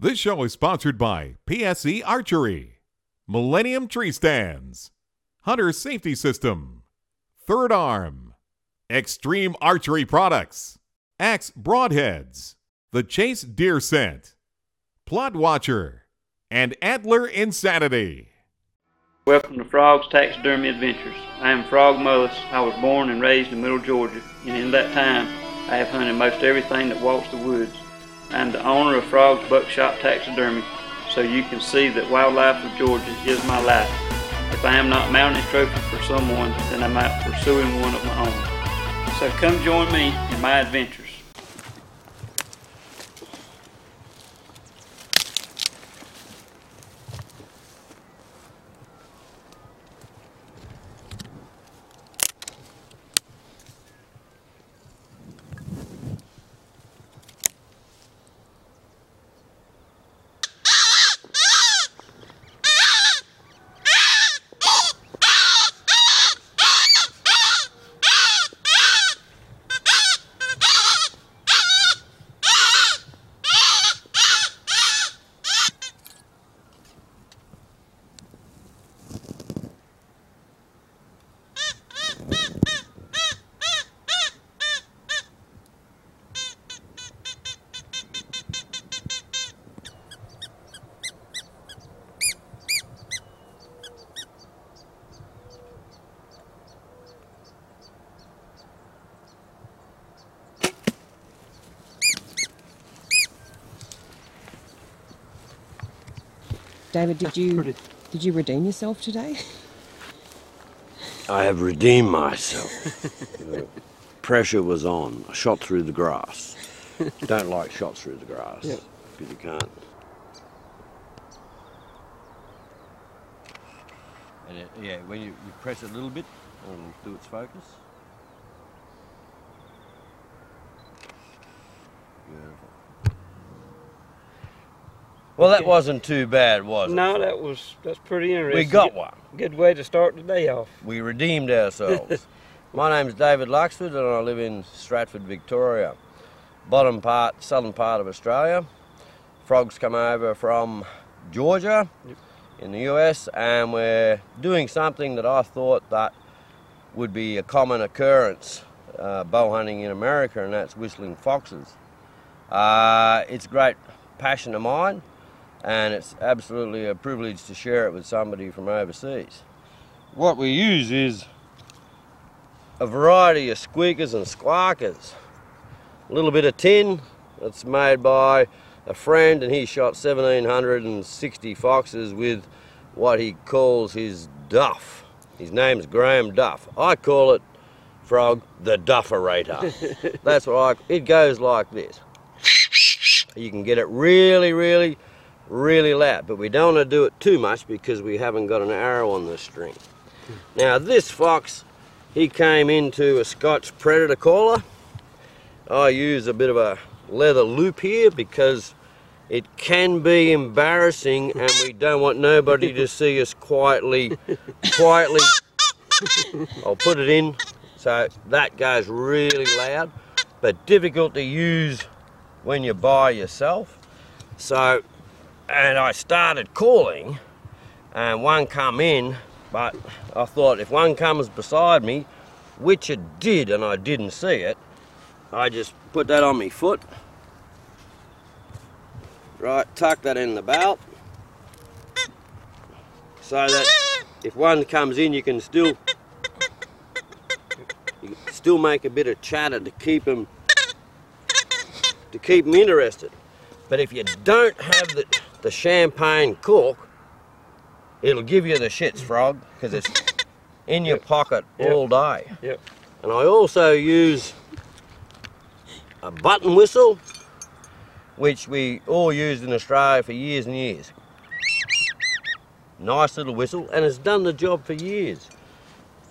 This show is sponsored by PSE Archery, Millennium Tree Stands, Hunter Safety System, Third Arm, Extreme Archery Products, Axe Broadheads, The Chase Deer Scent, Plot Watcher, and Antler Insanity. Welcome to Frog's Taxidermy Adventures. I am Frog Mullis. I was born and raised in Middle Georgia, and in that time, I have hunted most everything that walks the woods. I am the owner of Frog's Buckshot Taxidermy, so you can see that wildlife of Georgia is my life. If I am not mounting a trophy for someone, then I'm out pursuing one of my own. So come join me in my adventures. David, did you did you redeem yourself today? I have redeemed myself. The Pressure was on. I shot through the grass. Don't like shots through the grass Yep. because you can't. And it, yeah, when you, you press it a little bit, it'll do its focus. Beautiful. Well, that wasn't too bad, was it? No, that was that's pretty interesting. We got one. Good way to start the day off. We redeemed ourselves. My name is David Luxford and I live in Stratford, Victoria. Bottom part, southern part of Australia. Frogs come over from Georgia in the US and we're doing something that I thought that would be a common occurrence uh, bow hunting in America and that's whistling foxes. Uh, it's a great passion of mine and it's absolutely a privilege to share it with somebody from overseas. What we use is a variety of squeakers and squawkers. A little bit of tin that's made by a friend, and he shot 1,760 foxes with what he calls his duff. His name's Graham Duff. I call it, Frog, the Dufferator. that's what I. It goes like this. You can get it really, really, really loud, but we don't want to do it too much because we haven't got an arrow on the string. Now this fox, he came into a Scotch Predator caller. I use a bit of a leather loop here because it can be embarrassing and we don't want nobody to see us quietly, quietly. I'll put it in so that goes really loud, but difficult to use when you're by yourself. So, and I started calling and one come in, but I thought if one comes beside me, which it did and I didn't see it, I just put that on my foot. Right, tuck that in the belt. So that if one comes in, you can still you can still make a bit of chatter to keep them to keep them interested. But if you don't have the, the champagne cork, it'll give you the shits, frog, because it's in your pocket Yep. all day. Yep. And I also use a button whistle, which we all used in Australia for years and years. Nice little whistle, and it's done the job for years.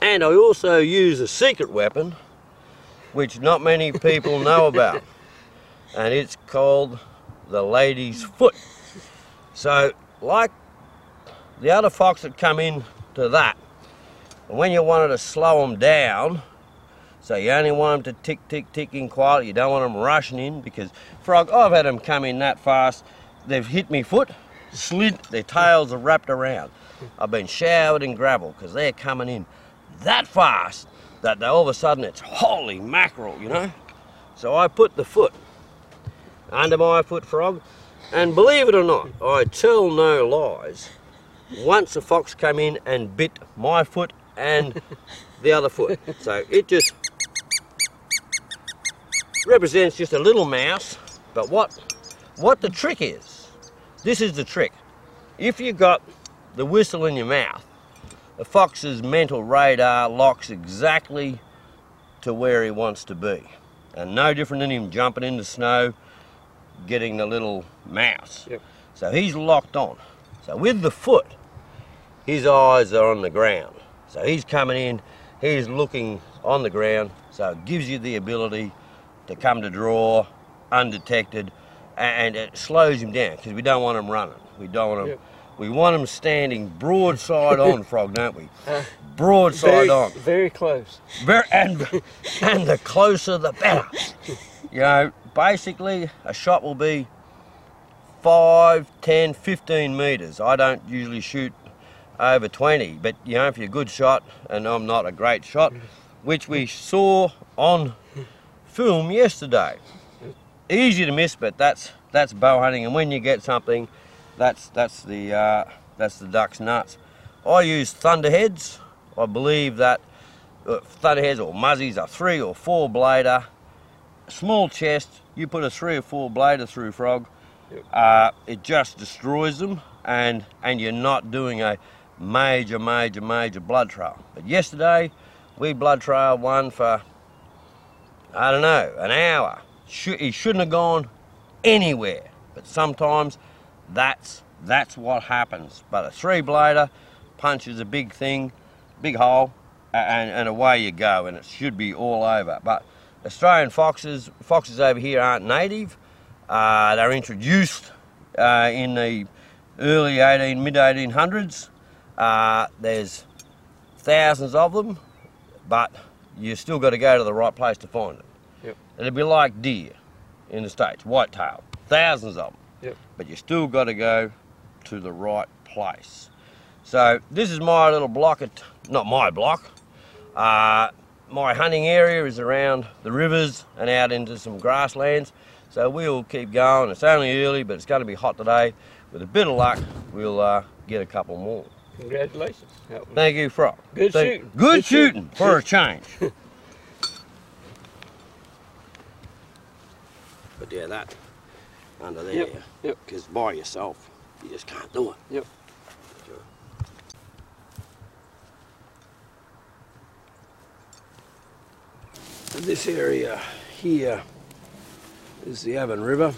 And I also use a secret weapon, which not many people know about, and it's called the lady's foot. So, like the other fox that come in to that, when you wanted to slow them down, so you only want them to tick, tick, tick in quietly. You don't want them rushing in because frog. I've had them come in that fast they've hit me foot, slid, their tails are wrapped around. I've been showered in gravel because they're coming in that fast that they, all of a sudden it's holy mackerel, you know. So I put the foot under my foot frog, and believe it or not, I tell no lies. Once a fox came in and bit my foot and the other foot, so it just represents just a little mouse. But what what the trick is, this is the trick. If you've got the whistle in your mouth, the fox's mental radar locks exactly to where he wants to be. And no different than him jumping in the snow, getting the little mouse. Yep. So he's locked on. So with the foot, his eyes are on the ground. So he's coming in, he's looking on the ground, so it gives you the ability to come to draw undetected and it slows him down because we don't want him running. We don't want him. Yep. We want him standing broadside on, frog, don't we? Uh, Broadside very, on. very close. Very, and, and the closer the better. You know, basically, a shot will be 5, 10, 15 metres. I don't usually shoot over 20, but you know, if you're a good shot, and I'm not a great shot, which we saw on film yesterday. Easy to miss, but that's that's bow hunting, and when you get something, that's that's the uh, that's the duck's nuts. I use thunderheads. I believe that uh, thunderheads or muzzies are three or four blader, small chest. You put a three or four blader through frog, uh, it just destroys them, and and you're not doing a major, major, major blood trail. But yesterday, we blood trailed one for I don't know an hour. Should, he shouldn't have gone anywhere, but sometimes that's that's what happens. But a three blader punches a big thing, big hole, and, and away you go, and it should be all over. But Australian foxes, foxes over here aren't native. Uh, they're introduced uh, in the early 18, mid 1800s. Uh, there's thousands of them, but you still got to go to the right place to find them. Yep. It'd be like deer in the States, whitetail, thousands of them. Yep. But you still got to go to the right place. So this is my little block, at, not my block. My hunting area is around the rivers and out into some grasslands. So we'll keep going. It's only early, but it's going to be hot today. With a bit of luck, we'll uh, get a couple more. Congratulations. Thank you, Frog. Good Thank- shooting. Good, Good shooting, shooting. for a change. but yeah, that under there, Yep, yep. because by yourself, you just can't do it. Yep. This area here is the Avon River.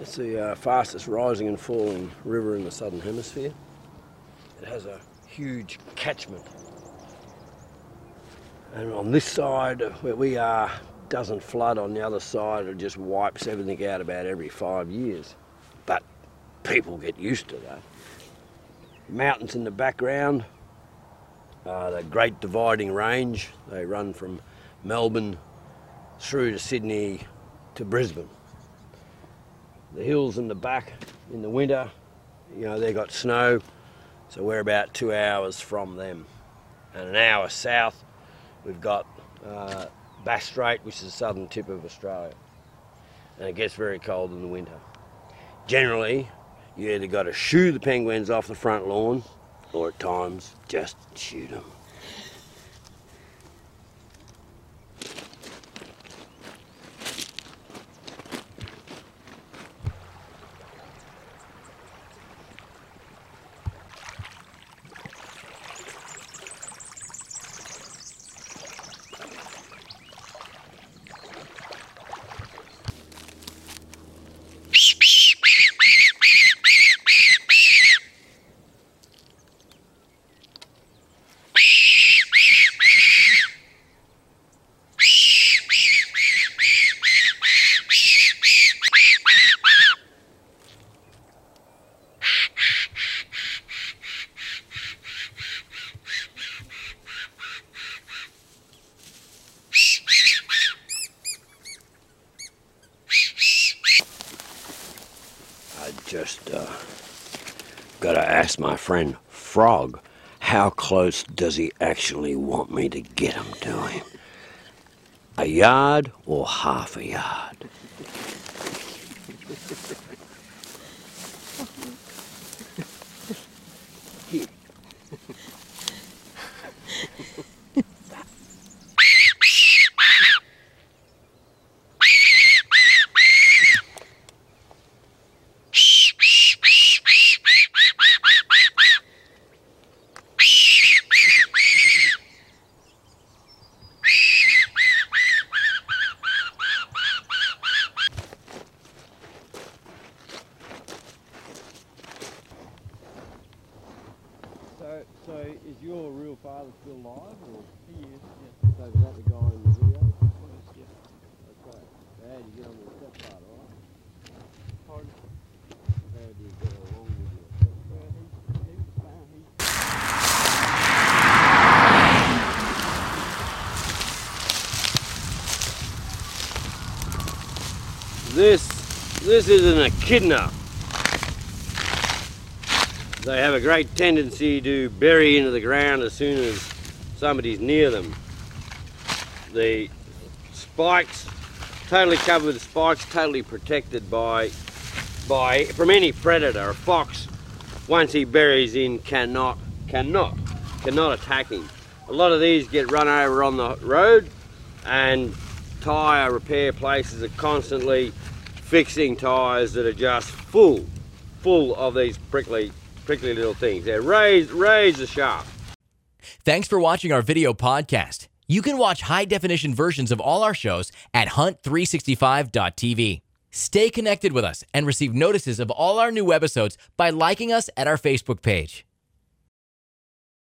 It's the uh, fastest rising and falling river in the southern hemisphere. It has a huge catchment. And on this side where we are, doesn't flood. On the other side, it just wipes everything out about every five years. But people get used to that. Mountains in the background, uh, the Great Dividing Range. They run from Melbourne through to Sydney to Brisbane. The hills in the back in the winter, you know, they got snow, so we're about two hours from them. And an hour south, we've got uh, Bass Strait, which is the southern tip of Australia. And it gets very cold in the winter. Generally, you either got to shoo the penguins off the front lawn, or at times just shoot them. Just uh, gotta ask my friend Frog, how close does he actually want me to get him to him? A yard or half a yard? So, so is your real father still alive, or he is? Yeah. So is that the guy in the video? Yeah. Okay. So how did you get on with the stepfather, right? Pardon? How did you get along with your stepfather? Well, he, he was fine. He, This, this isn't a echidna. They have a great tendency to bury into the ground as soon as somebody's near them. The spikes, totally covered with spikes, totally protected by, by from any predator. A fox, once he buries in, cannot, cannot, cannot attack him. A lot of these get run over on the road, and tyre repair places are constantly fixing tyres that are just full, full of these prickly, prickly little things. They're razed, razor sharp. Thanks for watching our video podcast. You can watch high definition versions of all our shows at hunt365.tv. Stay connected with us and receive notices of all our new episodes by liking us at our Facebook page.